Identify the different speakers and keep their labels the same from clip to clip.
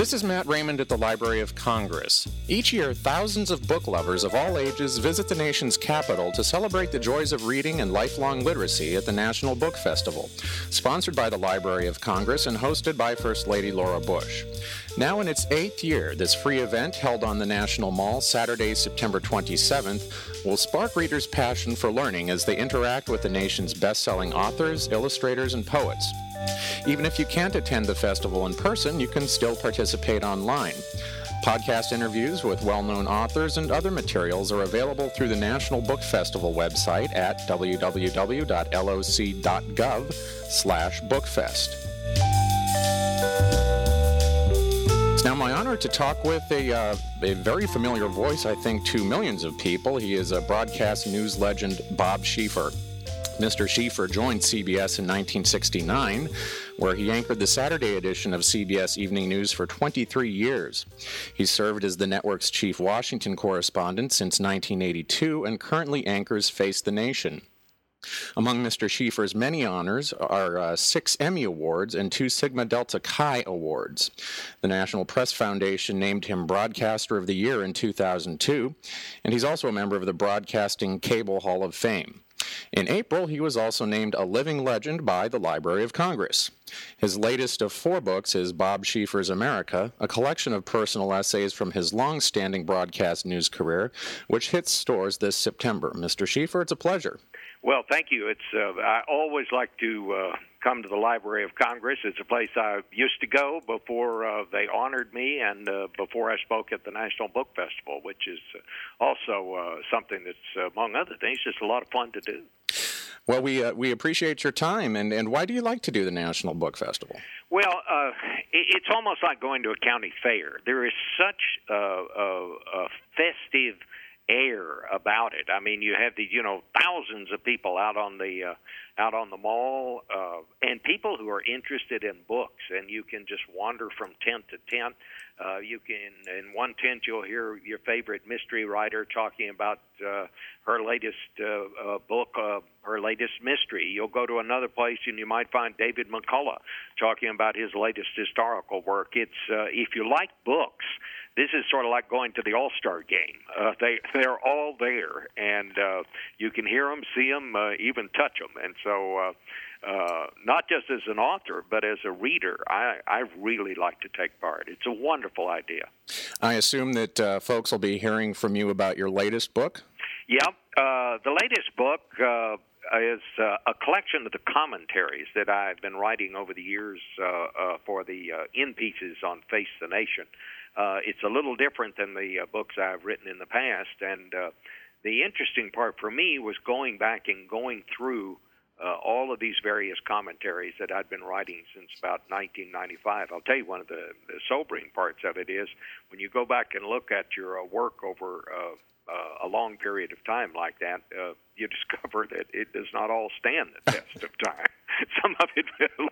Speaker 1: This is Matt Raymond at the Library of Congress. Each year, thousands of book lovers of all ages visit the nation's capital to celebrate the joys of reading and lifelong literacy at the National Book Festival, sponsored by the Library of Congress and hosted by First Lady Laura Bush. Now in its eighth year, this free event held on the National Mall Saturday, September 27th, will spark readers' passion for learning as they interact with the nation's best selling authors, illustrators, and poets. Even if you can't attend the festival in person, you can still participate online. Podcast interviews with well-known authors and other materials are available through the National Book Festival website at www.loc.gov slash bookfest. It's now my honor to talk with a, uh, a very familiar voice, I think, to millions of people. He is a broadcast news legend, Bob Schieffer. Mr. Schieffer joined CBS in 1969, where he anchored the Saturday edition of CBS Evening News for 23 years. He served as the network's chief Washington correspondent since 1982 and currently anchors Face the Nation. Among Mr. Schieffer's many honors are uh, six Emmy Awards and two Sigma Delta Chi Awards. The National Press Foundation named him Broadcaster of the Year in 2002, and he's also a member of the Broadcasting Cable Hall of Fame. In April, he was also named a living legend by the Library of Congress. His latest of four books is Bob Schieffer's America, a collection of personal essays from his long standing broadcast news career, which hits stores this September. Mr. Schieffer, it's a pleasure.
Speaker 2: Well, thank you. It's uh, I always like to uh, come to the Library of Congress. It's a place I used to go before uh, they honored me and uh, before I spoke at the National Book Festival, which is also uh, something that's, uh, among other things, just a lot of fun to do.
Speaker 1: Well, we uh, we appreciate your time, and, and why do you like to do the National Book Festival?
Speaker 2: Well, uh, it's almost like going to a county fair. There is such a, a, a festive air about it. I mean, you have the you know thousands of people out on the uh, out on the mall, uh, and people who are interested in books, and you can just wander from tent to tent. Uh, you can in one tent you'll hear your favorite mystery writer talking about uh, her latest uh, uh, book, uh, her latest mystery. You'll go to another place and you might find David McCullough talking about his latest historical work. It's uh, if you like books this is sort of like going to the All Star game. Uh, they they're all there, and uh, you can hear them, see them, uh, even touch them. And so, uh, uh, not just as an author, but as a reader, I I really like to take part. It's a wonderful idea.
Speaker 1: I assume that uh, folks will be hearing from you about your latest book.
Speaker 2: Yep, uh, the latest book. Uh, is uh, a collection of the commentaries that I've been writing over the years uh, uh, for the uh, in pieces on Face the Nation. Uh, it's a little different than the uh, books I've written in the past, and uh, the interesting part for me was going back and going through uh, all of these various commentaries that I'd been writing since about 1995. I'll tell you one of the, the sobering parts of it is when you go back and look at your uh, work over uh, uh, a long period of time like that, uh, you discover that it does not all stand the test of time. Some of it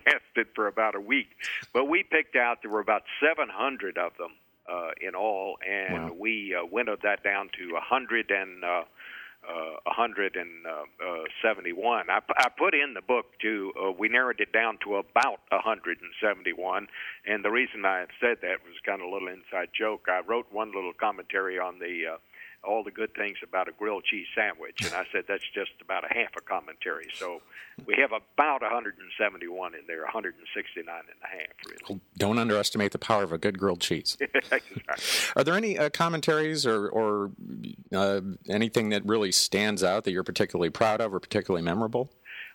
Speaker 2: lasted for about a week, but we picked out there were about 700 of them uh, in all, and wow. we uh, winnowed that down to 100 and uh, uh, 171. I, I put in the book too. Uh, we narrowed it down to about 171, and the reason I said that was kind of a little inside joke. I wrote one little commentary on the uh, all the good things about a grilled cheese sandwich. And I said that's just about a half a commentary. So we have about 171 in there, 169 and a half, really.
Speaker 1: Don't underestimate the power of a good grilled cheese. Are there any uh, commentaries or, or uh, anything that really stands out that you're particularly proud of or particularly memorable?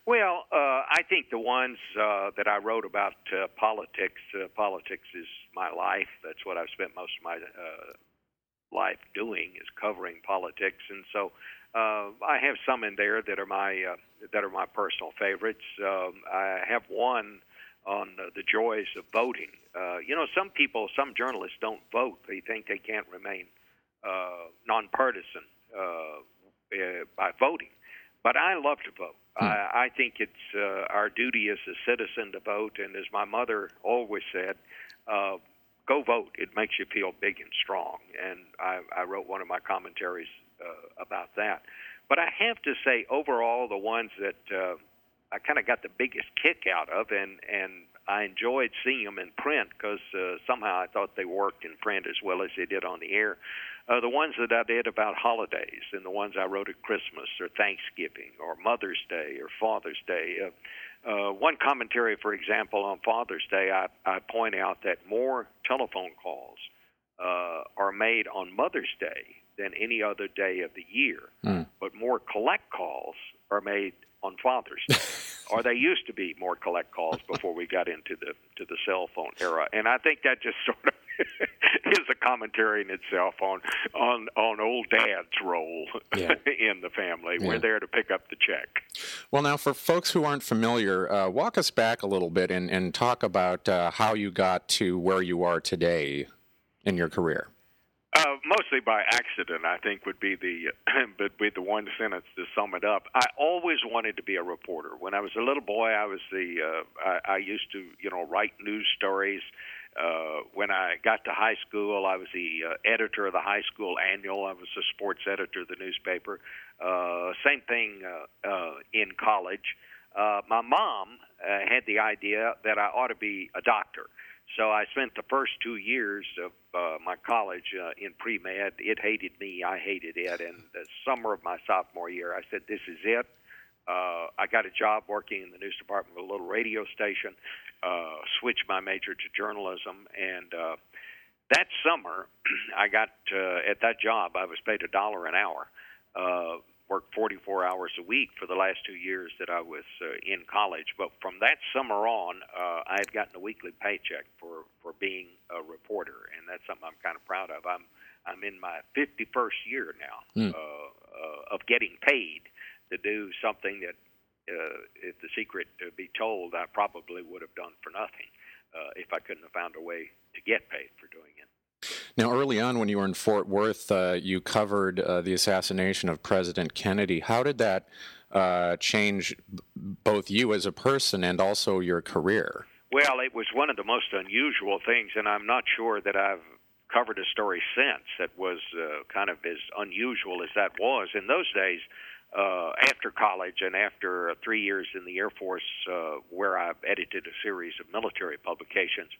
Speaker 2: Well, uh, I think the ones uh, that I wrote about uh, politics, uh, politics is my life. That's what I've spent most of my uh, life doing is covering politics, and so uh, I have some in there that are my uh, that are my personal favorites. Um, I have one on uh, the joys of voting. Uh, you know, some people, some journalists don't vote. They think they can't remain uh, nonpartisan uh, uh, by voting. But I love to vote. Hmm. I, I think it's uh, our duty as a citizen to vote. And as my mother always said, uh, go vote. It makes you feel big and strong. And I, I wrote one of my commentaries uh, about that. But I have to say, overall, the ones that uh, I kind of got the biggest kick out of, and and I enjoyed seeing them in print because uh, somehow I thought they worked in print as well as they did on the air. Uh, the ones that I did about holidays and the ones I wrote at Christmas or Thanksgiving or Mother's Day or Father's Day. Uh, uh, one commentary, for example, on Father's Day, I, I point out that more telephone calls uh, are made on Mother's Day than any other day of the year, mm. but more collect calls are made on Father's Day. or they used to be more collect calls before we got into the to the cell phone era, and I think that just sort of commentary in itself on on on old dad's role yeah. in the family. Yeah. We're there to pick up the check.
Speaker 1: Well, now for folks who aren't familiar, uh, walk us back a little bit and, and talk about uh, how you got to where you are today in your career.
Speaker 2: Uh, mostly by accident, I think would be the would be the one sentence to sum it up. I always wanted to be a reporter. When I was a little boy, I was the uh, I, I used to you know write news stories. Uh, when I got to high school, I was the uh, editor of the high school annual. I was the sports editor of the newspaper. Uh, same thing uh, uh, in college. Uh, my mom uh, had the idea that I ought to be a doctor. So I spent the first two years of uh, my college uh, in pre med. It hated me, I hated it. And the summer of my sophomore year, I said, "This is it." Uh, I got a job working in the news department of a little radio station. Uh, switched my major to journalism, and uh, that summer, I got uh, at that job. I was paid a dollar an hour. Uh, worked 44 hours a week for the last two years that I was uh, in college. But from that summer on, uh, I had gotten a weekly paycheck for for being a reporter, and that's something I'm kind of proud of. I'm I'm in my 51st year now mm. uh, uh, of getting paid to do something that, uh, if the secret to be told, I probably would have done for nothing uh, if I couldn't have found a way to get paid for doing it.
Speaker 1: Now, early on, when you were in Fort Worth, uh, you covered uh, the assassination of President Kennedy. How did that uh, change both you as a person and also your career?
Speaker 2: Well, it was one of the most unusual things, and I'm not sure that I've covered a story since that was uh, kind of as unusual as that was. In those days, uh, after college and after three years in the Air Force, uh, where I edited a series of military publications,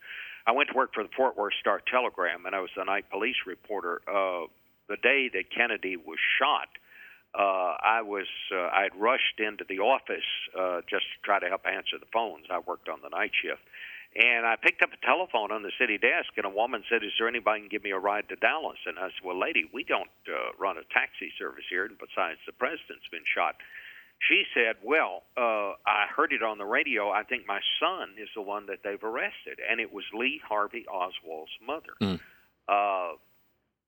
Speaker 2: I went to work for the Fort Worth Star Telegram, and I was the night police reporter. Uh, the day that Kennedy was shot, uh, I was uh, I had rushed into the office uh, just to try to help answer the phones. I worked on the night shift, and I picked up a telephone on the city desk, and a woman said, "Is there anybody can give me a ride to Dallas?" And I said, "Well, lady, we don't uh, run a taxi service here, and besides, the president's been shot." She said, "Well, uh, I heard it on the radio. I think my son is the one that they've arrested, and it was Lee Harvey Oswald's mother." Mm. Uh,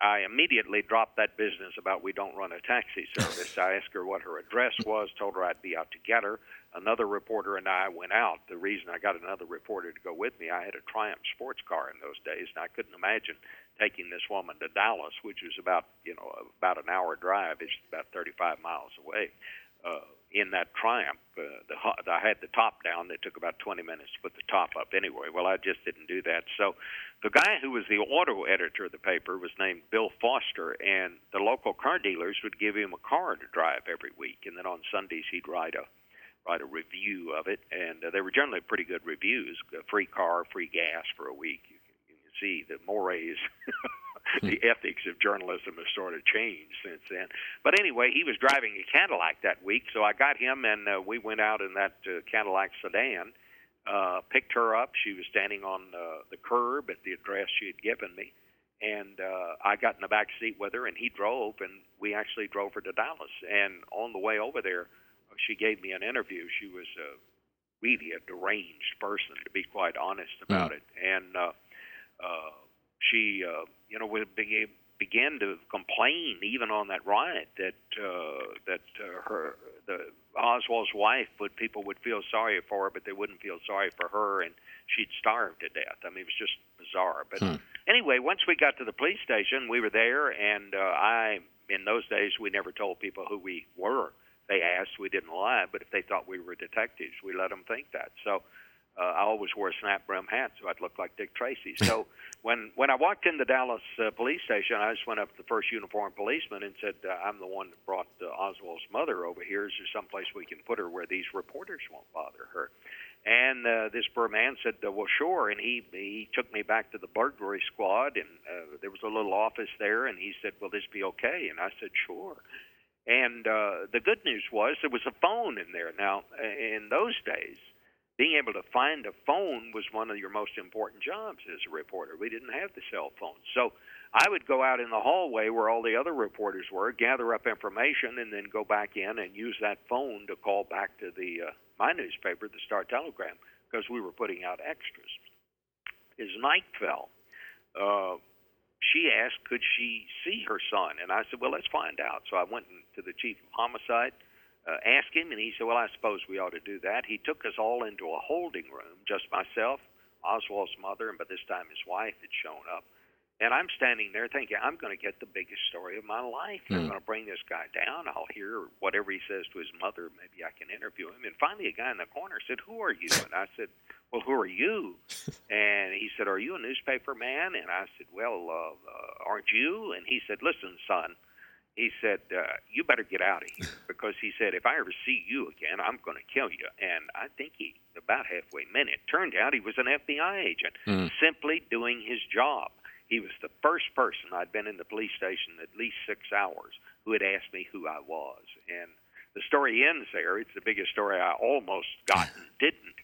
Speaker 2: I immediately dropped that business about we don't run a taxi service. I asked her what her address was, told her I'd be out to get her. Another reporter and I went out. The reason I got another reporter to go with me, I had a Triumph sports car in those days, and I couldn't imagine taking this woman to Dallas, which was about you know about an hour drive. It's about 35 miles away. Uh, in that Triumph, uh, the I had the top down. It took about 20 minutes to put the top up. Anyway, well, I just didn't do that. So, the guy who was the auto editor of the paper was named Bill Foster, and the local car dealers would give him a car to drive every week, and then on Sundays he'd write a write a review of it, and uh, they were generally pretty good reviews. A free car, free gas for a week. You can, you can see the mores the ethics of journalism has sort of changed since then. But anyway, he was driving a Cadillac that week, so I got him, and uh, we went out in that uh, Cadillac sedan. Uh, picked her up. She was standing on uh, the curb at the address she had given me, and uh, I got in the back seat with her, and he drove, and we actually drove her to Dallas. And on the way over there, she gave me an interview. She was uh, really a deranged person, to be quite honest about mm. it, and. Uh, uh, she, uh, you know, would be, began to complain even on that ride that uh, that uh, her the Oswald's wife would people would feel sorry for her, but they wouldn't feel sorry for her, and she'd starve to death. I mean, it was just bizarre. But hmm. anyway, once we got to the police station, we were there, and uh, I in those days we never told people who we were. They asked, we didn't lie, but if they thought we were detectives, we let them think that. So uh, I always wore a snap brim hat so I'd look like Dick Tracy. So when when I walked in the Dallas uh, police station, I just went up to the first uniformed policeman and said, uh, "I'm the one that brought uh, Oswald's mother over here. Is there some place we can put her where these reporters won't bother her?" And uh, this poor man said, uh, "Well, sure." And he he took me back to the burglary squad, and uh, there was a little office there, and he said, "Will this be okay?" And I said, "Sure." And uh, the good news was there was a phone in there. Now, in those days, being able to find a phone was one of your most important jobs as a reporter. We didn't have the cell phone. So I would go out in the hallway where all the other reporters were, gather up information, and then go back in and use that phone to call back to the uh, my newspaper, the Star Telegram, because we were putting out extras. As night fell, uh, she asked, could she see her son? And I said, well, let's find out. So I went to the chief of homicide uh, ask him, and he said, "Well, I suppose we ought to do that." He took us all into a holding room, just myself, Oswald's mother, and by this time his wife had shown up. And I'm standing there thinking, I'm going to get the biggest story of my life. Mm. I'm going to bring this guy down. I'll hear whatever he says to his mother. Maybe I can interview him. And finally, a guy in the corner said, Who are you? And I said, Well, who are you? And he said, Are you a newspaper man? And I said, Well, uh, uh, aren't you? And he said, Listen, son, he said, uh, "You better get out of here," because he said, "If I ever see you again, I'm going to kill you." And I think he about halfway it. Turned out he was an FBI agent, mm. simply doing his job. He was the first person I'd been in the police station at least six hours who had asked me who I was, and the story ends there. It's the biggest story I almost got and didn't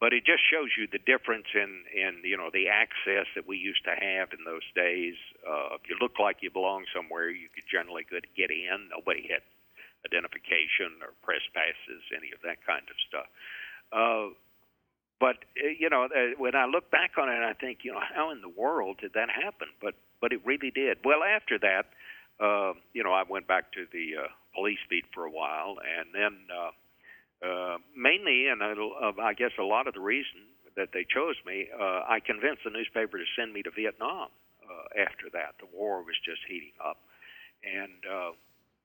Speaker 2: but it just shows you the difference in in you know the access that we used to have in those days. Uh, if you look like you belong somewhere, you could generally get get in. Nobody had identification or press passes, any of that kind of stuff. Uh, but uh, you know, uh, when I look back on it, I think, you know, how in the world did that happen? But but it really did. Well, after that, uh, you know, I went back to the uh, police beat for a while, and then. Uh, uh, mainly, and uh, I guess a lot of the reason that they chose me, uh, I convinced the newspaper to send me to Vietnam uh, after that. The war was just heating up. And uh,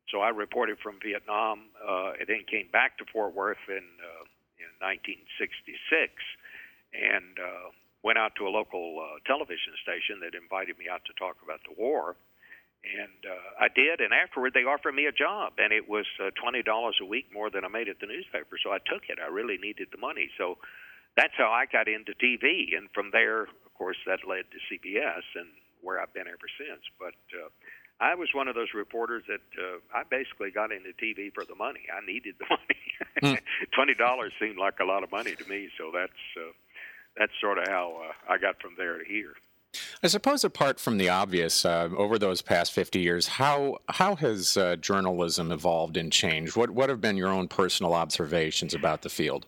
Speaker 2: so I reported from Vietnam uh, and then came back to Fort Worth in, uh, in 1966 and uh, went out to a local uh, television station that invited me out to talk about the war and uh, I did. And afterward, they offered me a job, and it was uh, twenty dollars a week more than I made at the newspaper. So I took it. I really needed the money. So that's how I got into TV, and from there, of course, that led to CBS, and where I've been ever since. But uh, I was one of those reporters that uh, I basically got into TV for the money. I needed the money. Twenty dollars seemed like a lot of money to me, so that's uh, that's sort of how uh, I got from there to here.
Speaker 1: I suppose, apart from the obvious, uh, over those past 50 years, how, how has uh, journalism evolved and changed? What, what have been your own personal observations about the field?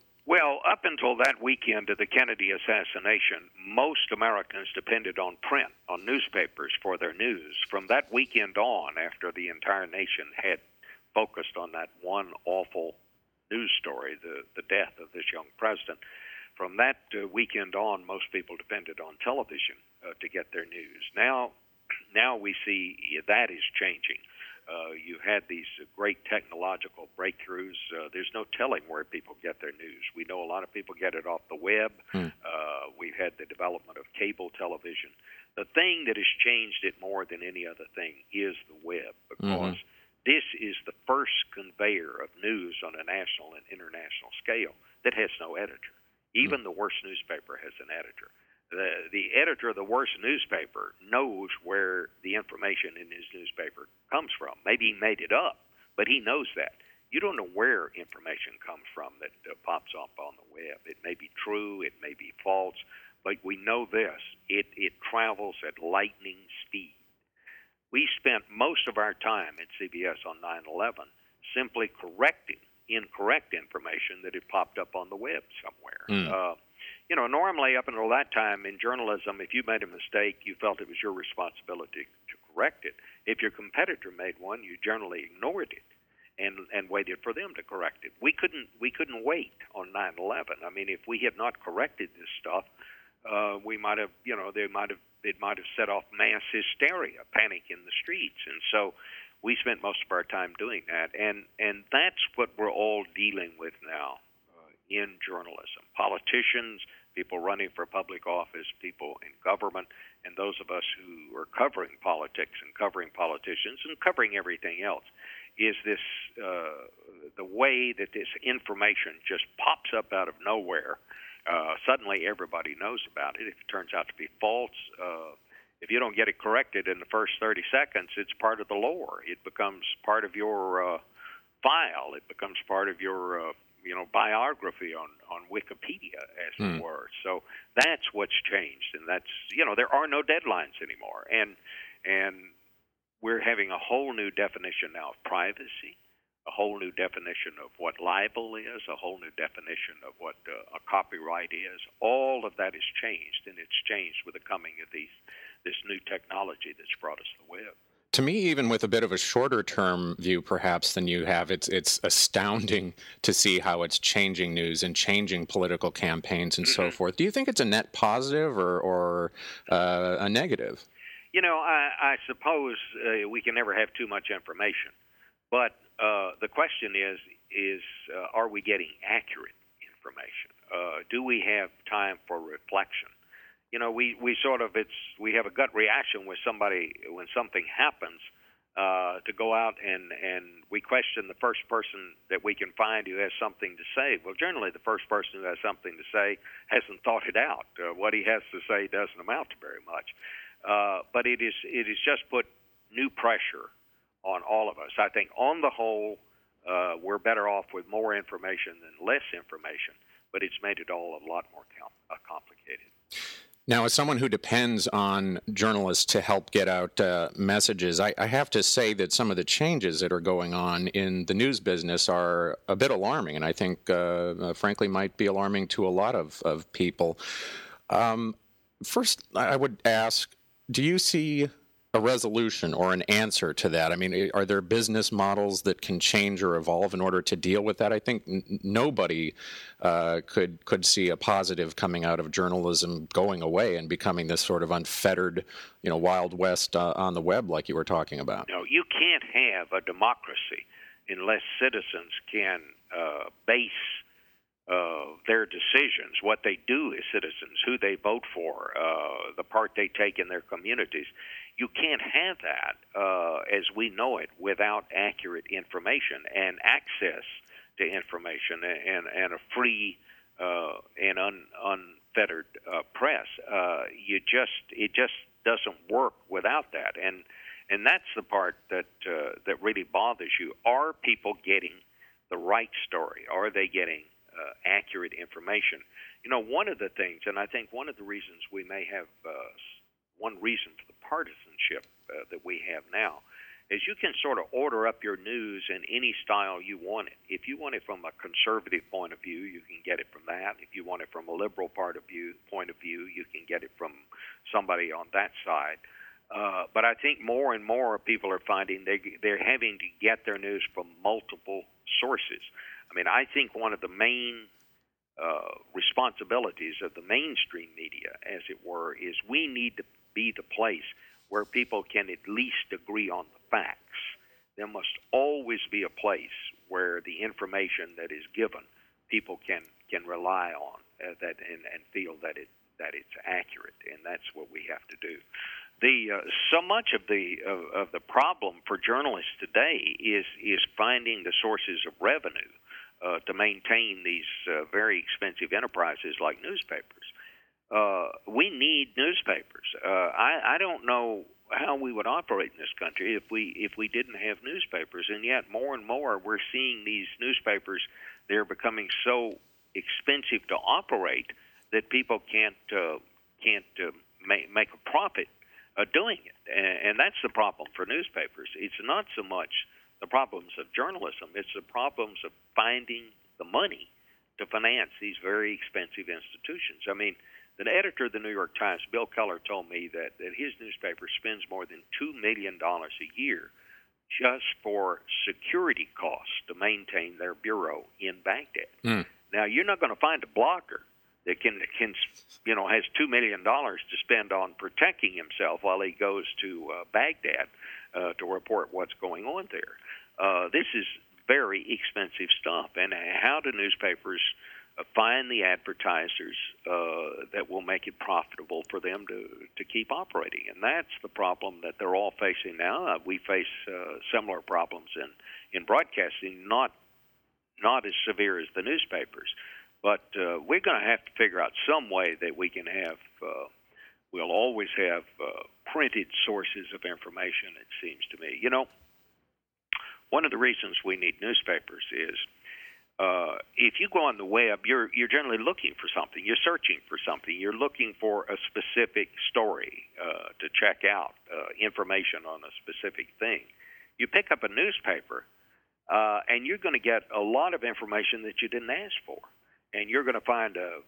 Speaker 2: Up until that weekend of the Kennedy assassination, most Americans depended on print, on newspapers for their news. From that weekend on, after the entire nation had focused on that one awful news story, the, the death of this young president, from that uh, weekend on, most people depended on television uh, to get their news. Now, now we see that is changing. Uh, you had these great technological breakthroughs. Uh, there's no telling where people get their news. We know a lot of people get it off the web. Hmm. Uh, we've had the development of cable television. The thing that has changed it more than any other thing is the web because mm-hmm. this is the first conveyor of news on a national and international scale that has no editor. Even the worst newspaper has an editor. The, the editor of the worst newspaper knows where the information in his newspaper comes from. Maybe he made it up, but he knows that. You don't know where information comes from that uh, pops up on the web. It may be true, it may be false, but we know this it, it travels at lightning speed. We spent most of our time at CBS on 9 11 simply correcting incorrect information that had popped up on the web somewhere. Mm. Uh, you know, normally up until that time in journalism, if you made a mistake, you felt it was your responsibility to correct it. If your competitor made one, you generally ignored it and and waited for them to correct it. We couldn't we couldn't wait on 9/11. I mean, if we had not corrected this stuff, uh, we might have you know they might have it might have set off mass hysteria, panic in the streets, and so we spent most of our time doing that, and and that's what we're all dealing with now uh, in journalism. Politicians people running for public office, people in government, and those of us who are covering politics and covering politicians and covering everything else, is this uh, the way that this information just pops up out of nowhere. Uh, suddenly, everybody knows about it. If it turns out to be false, uh, if you don't get it corrected in the first 30 seconds, it's part of the lore. It becomes part of your uh, file. It becomes part of your uh, you know biography on on Wikipedia, as hmm. it were. So that's what's changed, and that's you know there are no deadlines anymore, and and we're having a whole new definition now of privacy, a whole new definition of what libel is, a whole new definition of what uh, a copyright is. All of that has changed, and it's changed with the coming of these this new technology that's brought us the web
Speaker 1: to me, even with a bit of a shorter term view, perhaps than you have, it's it's astounding to see how it's changing news and changing political campaigns and mm-hmm. so forth. Do you think it's a net positive or or uh, a negative?
Speaker 2: You know, I, I suppose uh, we can never have too much information, but uh, the question is is uh, are we getting accurate information? Uh, do we have time for reflection? You know, we we sort of it's we have a gut reaction with somebody when something happens uh, to go out and and we question the first person that we can find who has something to say. Well, generally, the first person who has something to say hasn't thought it out. Uh, what he has to say doesn't amount to very much. Uh, but it is it has just put new pressure on all of us. I think on the whole, uh, we're better off with more information than less information. But it's made it all a lot more com- uh, complicated.
Speaker 1: Now, as someone who depends on journalists to help get out uh, messages, I, I, have to say that some of the changes that are going on in the news business are a bit alarming, and I think, uh, uh, frankly, might be alarming to a lot of, of people. Um, first, I would ask do you see a resolution or an answer to that? I mean, are there business models that can change or evolve in order to deal with that? I think n- nobody uh, could could see a positive coming out of journalism going away and becoming this sort of unfettered, you know, wild west uh, on the web, like you were talking about.
Speaker 2: No, you can't have a democracy unless citizens can uh, base uh, their decisions, what they do as citizens, who they vote for, uh, the part they take in their communities. You can't have that uh, as we know it without accurate information and access to information and, and a free uh, and un, unfettered uh, press. Uh, you just it just doesn't work without that, and and that's the part that uh, that really bothers you. Are people getting the right story? Are they getting uh, accurate information? You know, one of the things, and I think one of the reasons we may have one reason for the partisanship uh, that we have now is you can sort of order up your news in any style you want it. If you want it from a conservative point of view, you can get it from that. If you want it from a liberal part of view point of view, you can get it from somebody on that side. Uh, but I think more and more people are finding they they're having to get their news from multiple sources. I mean, I think one of the main uh, responsibilities of the mainstream media, as it were, is we need to be the place where people can at least agree on the facts. There must always be a place where the information that is given people can can rely on uh, that and, and feel that it that it's accurate, and that's what we have to do. The uh, so much of the of, of the problem for journalists today is is finding the sources of revenue uh, to maintain these uh, very expensive enterprises like newspapers uh, we need newspapers. Uh, I, I don't know how we would operate in this country if we if we didn't have newspapers, and yet more and more we're seeing these newspapers. They're becoming so expensive to operate that people can't uh, can't uh, make, make a profit uh, doing it, and, and that's the problem for newspapers. It's not so much the problems of journalism; it's the problems of finding the money to finance these very expensive institutions. I mean the editor of the New York Times, Bill Keller, told me that, that his newspaper spends more than $2 million a year just for security costs to maintain their bureau in Baghdad. Mm. Now, you're not going to find a blogger that can, can you know, has $2 million to spend on protecting himself while he goes to uh, Baghdad uh, to report what's going on there. Uh, this is very expensive stuff. And how do newspapers uh, find the advertisers uh, that will make it profitable for them to, to keep operating. And that's the problem that they're all facing now. Uh, we face uh, similar problems in, in broadcasting, not, not as severe as the newspapers. But uh, we're going to have to figure out some way that we can have, uh, we'll always have uh, printed sources of information, it seems to me. You know, one of the reasons we need newspapers is uh, if you go on the web, you're you're generally looking for something. You're searching for something. You're looking for a specific story uh, to check out, uh, information on a specific thing. You pick up a newspaper, uh, and you're going to get a lot of information that you didn't ask for, and you're going to find a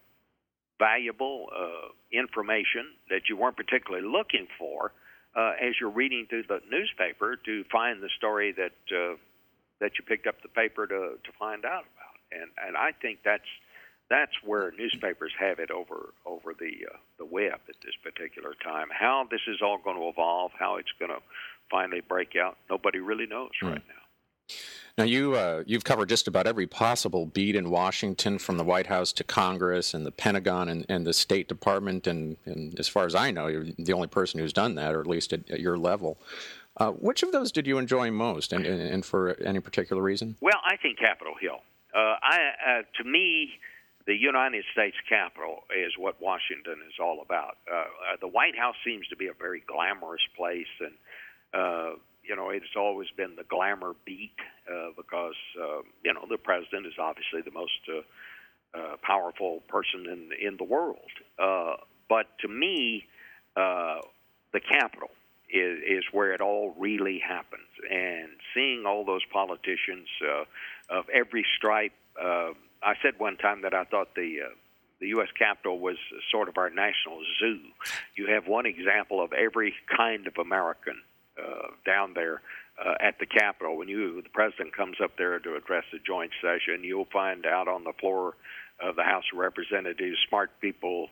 Speaker 2: valuable uh, information that you weren't particularly looking for uh, as you're reading through the newspaper to find the story that uh, that you picked up the paper to to find out about. And and I think that's that's where newspapers have it over over the uh, the web at this particular time. How this is all going to evolve, how it's going to finally break out, nobody really knows mm. right now.
Speaker 1: Now you uh, you've covered just about every possible beat in Washington, from the White House to Congress and the Pentagon and, and the State Department, and, and, as far as I know, you're the only person who's done that, or at least at, at your level. Uh, which of those did you enjoy most, and, and, and, for any particular reason?
Speaker 2: Well, I think Capitol Hill. Uh, I, uh, to me, the United States Capitol is what Washington is all about. Uh, uh, the White House seems to be a very glamorous place, and uh, you know it's always been the glamour beat because you know the president is obviously the most powerful person in in the world. but to me, the Capitol is, is where it all really happens. And seeing all those politicians uh, of every stripe, uh, I said one time that I thought the uh, the U.S. Capitol was sort of our national zoo. You have one example of every kind of American uh, down there uh, at the Capitol. When you the president comes up there to address the joint session, you'll find out on the floor of the House of Representatives smart people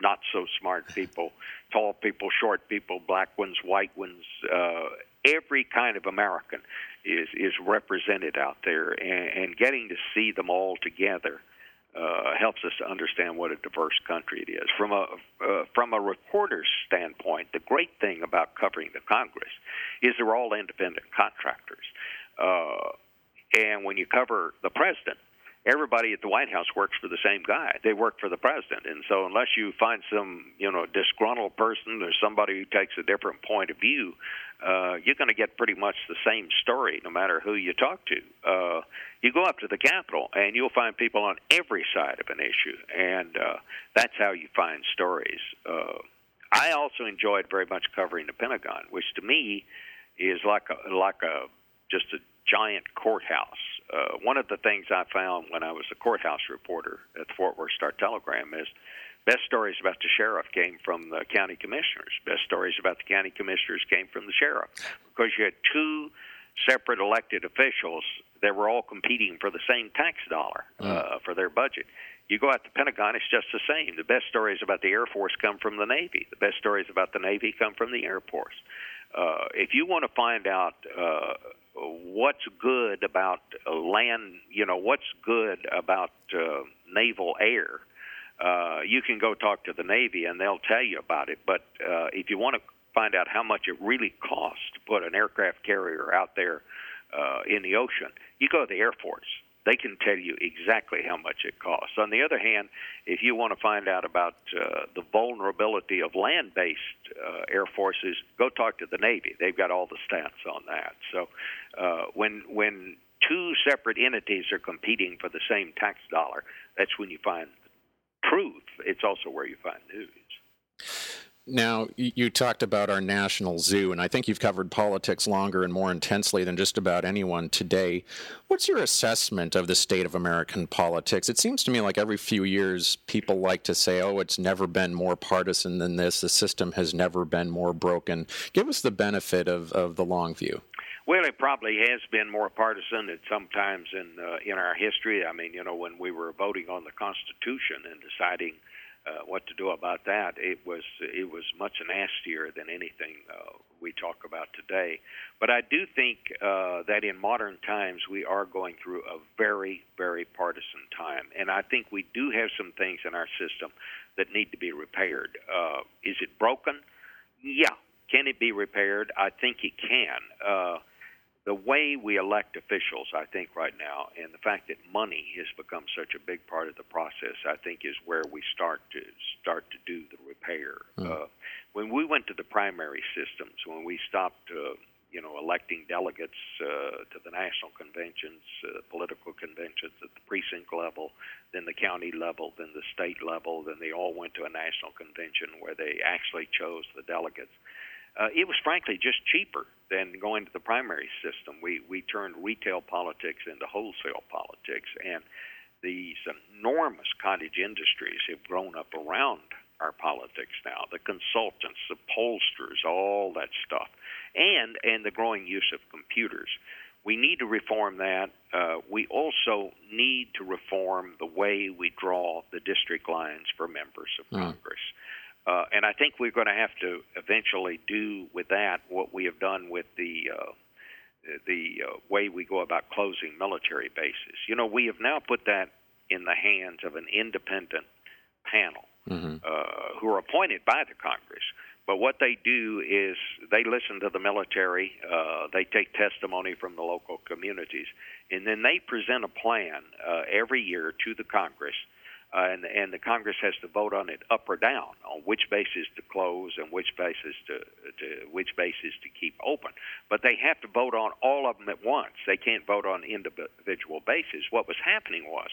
Speaker 2: not so smart people, tall people, short people, black ones, white ones, uh, every kind of American is is represented out there, and, and getting to see them all together uh, helps us to understand what a diverse country it is. From a uh, from a reporter's standpoint, the great thing about covering the Congress is they're all independent contractors, uh, and when you cover the president everybody at the White House works for the same guy. They work for the president, and so unless you find some you know disgruntled person or somebody who takes a different point of view, uh, you're going to get pretty much the same story no matter who you talk to. Uh, you go up to the Capitol, and you'll find people on every side of an issue, and uh, that's how you find stories. Uh, I also enjoyed very much covering the Pentagon, which to me is like a like a just a giant courthouse. Uh, one of the things I found when I was a courthouse reporter at the Fort Worth Star Telegram is best stories about the sheriff came from the county commissioners. Best stories about the county commissioners came from the sheriff because you had two separate elected officials that were all competing for the same tax dollar uh, mm. for their budget. You go out to Pentagon, it's just the same. The best stories about the Air Force come from the Navy. The best stories about the Navy come from the Air Force. Uh, if you want to find out uh, what's good about uh, land, you know, what's good about uh, naval air, uh, you can go talk to the Navy and they'll tell you about it. But uh, if you want to find out how much it really costs to put an aircraft carrier out there uh, in the ocean, you go to the Air Force they can tell you exactly how much it costs. On the other hand, if you want to find out about uh, the vulnerability of land based uh, air forces, go talk to the Navy. They've got all the stats on that. So uh, when, when two separate entities are competing for the same tax dollar, that's when you find truth. It's also where you find news.
Speaker 1: Now, you talked about our national zoo, and I think you've covered politics longer and more intensely than just about anyone today. What's your assessment of the state of American politics? It seems to me like every few years people like to say, oh, it's never been more partisan than this, the system has never been more broken. Give us the benefit of, of the long view.
Speaker 2: Well, it probably has been more partisan at some times in uh, in our history. I mean, you know, when we were voting on the Constitution and deciding what to do about that. It was it was much nastier than anything uh, we talk about today. But I do think uh, that in modern times we are going through a very very partisan time, and I think we do have some things in our system that need to be repaired. Uh, is it broken? Yeah. Can it be repaired? I think it can. Uh, the way we elect officials, I think, right now, and the fact that money has become such a big part of the process, I think, is where we start to start to do the repair. Mm. Uh, when we went to the primary systems, when we stopped, uh, you know, electing delegates uh, to the national conventions, uh, political conventions at the precinct level, then the county level, then the state level, then they all went to a national convention where they actually chose the delegates uh, it was frankly just cheaper than going to the primary system. We we turned retail politics into wholesale politics, and these enormous cottage industries have grown up around our politics now. The consultants, the pollsters, all that stuff, and and the growing use of computers. We need to reform that. Uh, we also need to reform the way we draw the district lines for members of mm. Congress. Uh, and I think we're going to have to eventually do with that what we have done with the uh, the uh, way we go about closing military bases. You know, we have now put that in the hands of an independent panel mm-hmm. uh, who are appointed by the Congress. But what they do is they listen to the military, uh, they take testimony from the local communities, and then they present a plan uh, every year to the Congress uh, and and the Congress has to vote on it up or down on which bases to close and which bases to, to which bases to keep open. But they have to vote on all of them at once. They can't vote on individual bases. What was happening was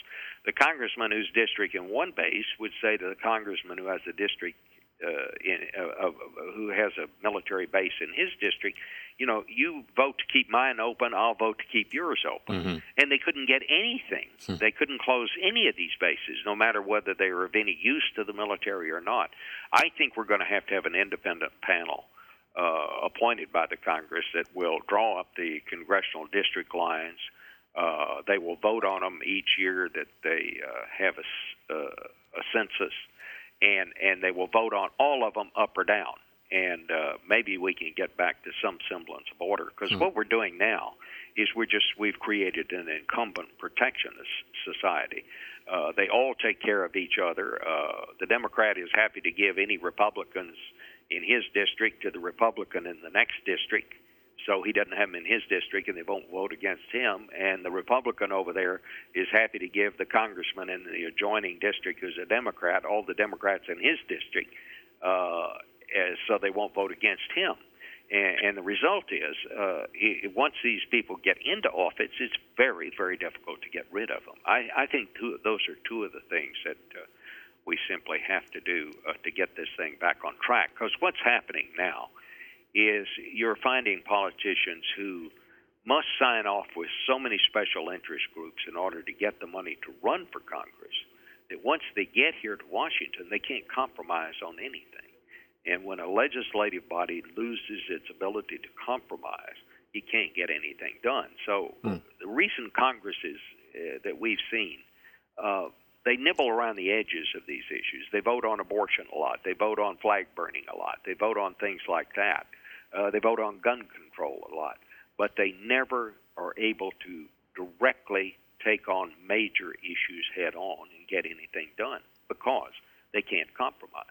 Speaker 2: the congressman whose district in one base would say to the congressman who has a district uh, in, uh, uh, who has a military base in his district, you know, you vote to keep mine open, I'll vote to keep yours open. Mm-hmm. And they couldn't get anything. Hmm. They couldn't close any of these bases, no matter whether they were of any use to the military or not. I think we're going to have to have an independent panel uh, appointed by the Congress that will draw up the congressional district lines. Uh, they will vote on them each year that they uh, have a, uh, a census, and and they will vote on all of them up or down and uh, maybe we can get back to some semblance of order. Because mm-hmm. what we're doing now is we're just we've created an incumbent protectionist society. Uh, they all take care of each other. Uh, the Democrat is happy to give any Republicans in his district to the Republican in the next district, so he doesn't have them in his district, and they won't vote against him. And the Republican over there is happy to give the congressman in the adjoining district, who's a Democrat, all the Democrats in his district. Uh, uh, so they won't vote against him. And, and the result is, uh, he, once these people get into office, it's very, very difficult to get rid of them. I, I think two, those are two of the things that uh, we simply have to do uh, to get this thing back on track. Because what's happening now is you're finding politicians who must sign off with so many special interest groups in order to get the money to run for Congress that once they get here to Washington, they can't compromise on anything. And when a legislative body loses its ability to compromise, you can't get anything done. So hmm. the recent Congresses uh, that we've seen, uh, they nibble around the edges of these issues. They vote on abortion a lot. They vote on flag burning a lot. They vote on things like that. Uh, they vote on gun control a lot. But they never are able to directly take on major issues head on and get anything done because they can't compromise.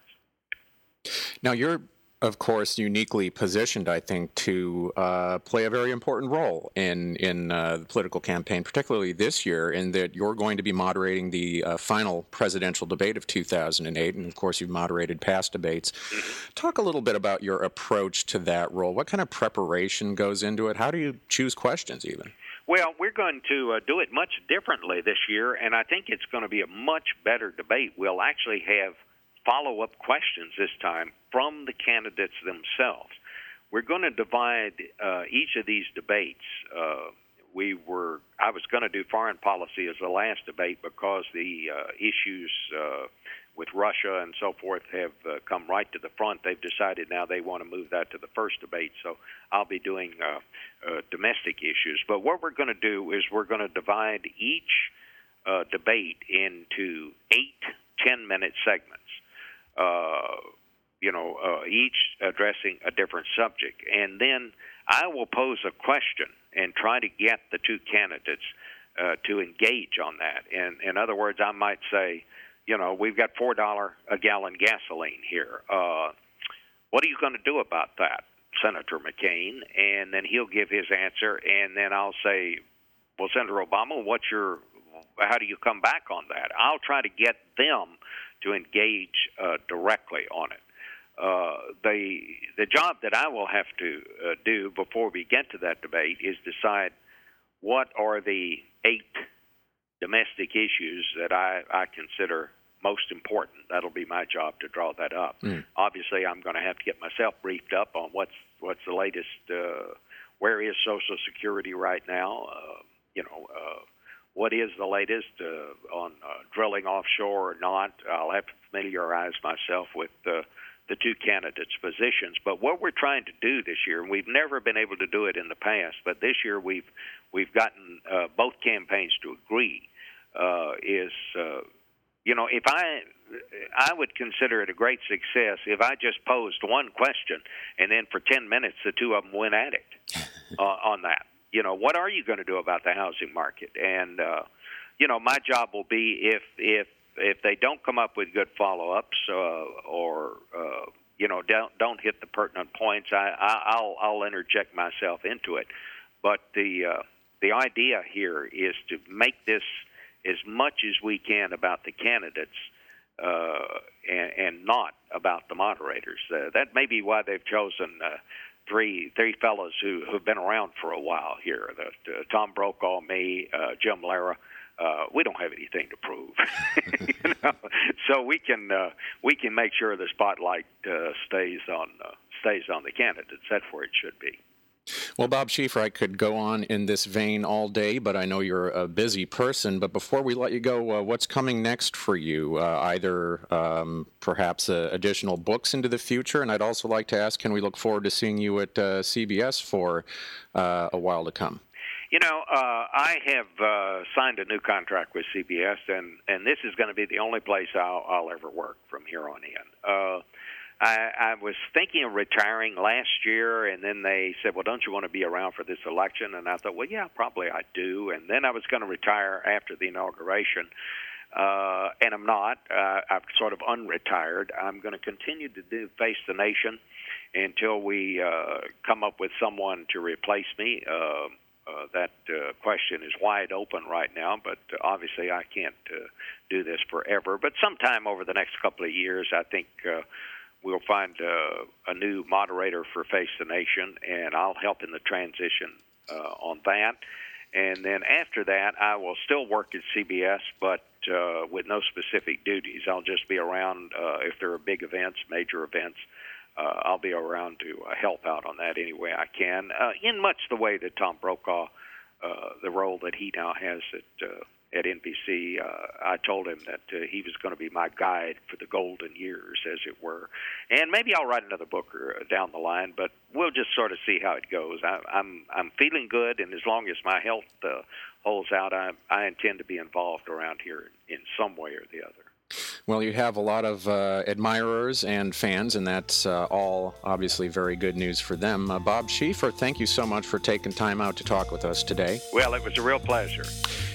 Speaker 1: Now, you're, of course, uniquely positioned, I think, to uh, play a very important role in in uh, the political campaign, particularly this year, in that you're going to be moderating the uh, final presidential debate of 2008, and of course, you've moderated past debates. Talk a little bit about your approach to that role. What kind of preparation goes into it? How do you choose questions, even?
Speaker 2: Well, we're going to uh, do it much differently this year, and I think it's going to be a much better debate. We'll actually have follow up questions this time from the candidates themselves. We're going to divide uh, each of these debates. Uh, we were I was going to do foreign policy as the last debate because the uh, issues uh, with Russia and so forth have uh, come right to the front. They've decided now they want to move that to the first debate. So I'll be doing uh, uh, domestic issues. But what we're going to do is we're going to divide each uh, debate into eight ten minute segments. Uh, you know, uh, each addressing a different subject. And then I will pose a question and try to get the two candidates uh, to engage on that. And in other words, I might say, you know, we've got four dollar a gallon gasoline here. Uh, what are you going to do about that, Senator McCain? And then he'll give his answer, and then I'll say, well, Senator Obama, what's your how do you come back on that? I'll try to get them to engage uh, directly on it. Uh, the the job that I will have to uh, do before we get to that debate is decide what are the eight domestic issues that I, I consider most important. That'll be my job to draw that up. Mm. Obviously, I'm going to have to get myself briefed up on what's what's the latest. Uh, where is Social Security right now? Uh, you know, uh, what is the latest uh, on uh, drilling offshore or not? I'll have to familiarize myself with uh, the two candidates' positions. But what we're trying to do this year, and we've never been able to do it in the past, but this year we've we've gotten uh, both campaigns to agree, uh, is uh, you know if I I would consider it a great success if I just posed one question and then for ten minutes the two of them went at it uh, on that. You know what are you going to do about the housing market? And uh, you know my job will be if if if they don't come up with good follow-ups uh, or uh, you know don't don't hit the pertinent points, I, I I'll I'll interject myself into it. But the uh, the idea here is to make this as much as we can about the candidates uh, and, and not about the moderators. Uh, that may be why they've chosen uh, three three fellows who who've been around for a while here. The, uh, Tom Brokaw, me, uh, Jim Lehrer uh, we don't have anything to prove. you know? So we can uh, we can make sure the spotlight uh, stays on uh, stays on the candidates. That's where it should be.
Speaker 1: Well, Bob Schieffer, I could go on in this vein all day, but I know you're a busy person. But before we let you go, uh, what's coming next for you? Uh, either um, perhaps uh, additional books into the future, and I'd also like to ask, can we look forward to seeing you at uh, CBS for uh, a while to come?
Speaker 2: You know, uh, I have signed a new contract with CBS, and and this is going to be the only place I'll, I'll ever work from here on in. I, I was thinking of retiring last year, and then they said, "Well, don't you want to be around for this election?" And I thought, "Well, yeah, probably I do." And then I was going to retire after the inauguration, uh, and I'm not. Uh, I've sort of unretired. I'm going to continue to do Face the Nation until we uh, come up with someone to replace me. Uh, uh, that uh, question is wide open right now, but uh, obviously I can't uh, do this forever. But sometime over the next couple of years, I think uh, we'll find uh, a new moderator for Face the Nation, and I'll help in the transition uh, on that. And then after that, I will still work at CBS, but uh, with no specific duties. I'll just be around uh, if there are big events, major events. Uh, I'll be around to uh, help out on that any way I can, uh, in much the way that Tom Brokaw, uh, the role that he now has at uh, at NBC, uh, I told him that uh, he was going to be my guide for the golden years, as it were. And maybe I'll write another book or, uh, down the line, but we'll just sort of see how it goes. I, I'm I'm feeling good, and as long as my health uh, holds out, I I intend to be involved around here in some way or the other.
Speaker 1: Well, you have a lot of uh, admirers and fans, and that's uh, all obviously very good news for them. Uh, Bob Schieffer, thank you so much for taking time out to talk with us today.
Speaker 2: Well, it was a real pleasure.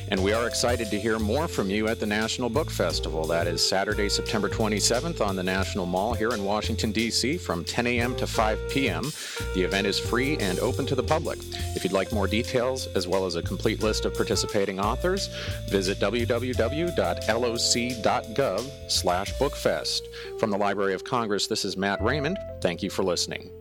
Speaker 1: And we are excited to hear more from you at the National Book Festival. That is Saturday, September 27th on the National Mall here in Washington, D.C. from 10 a.m. to 5 p.m. The event is free and open to the public. If you'd like more details, as well as a complete list of participating authors, visit www.loc.gov slash bookfest. From the Library of Congress, this is Matt Raymond. Thank you for listening.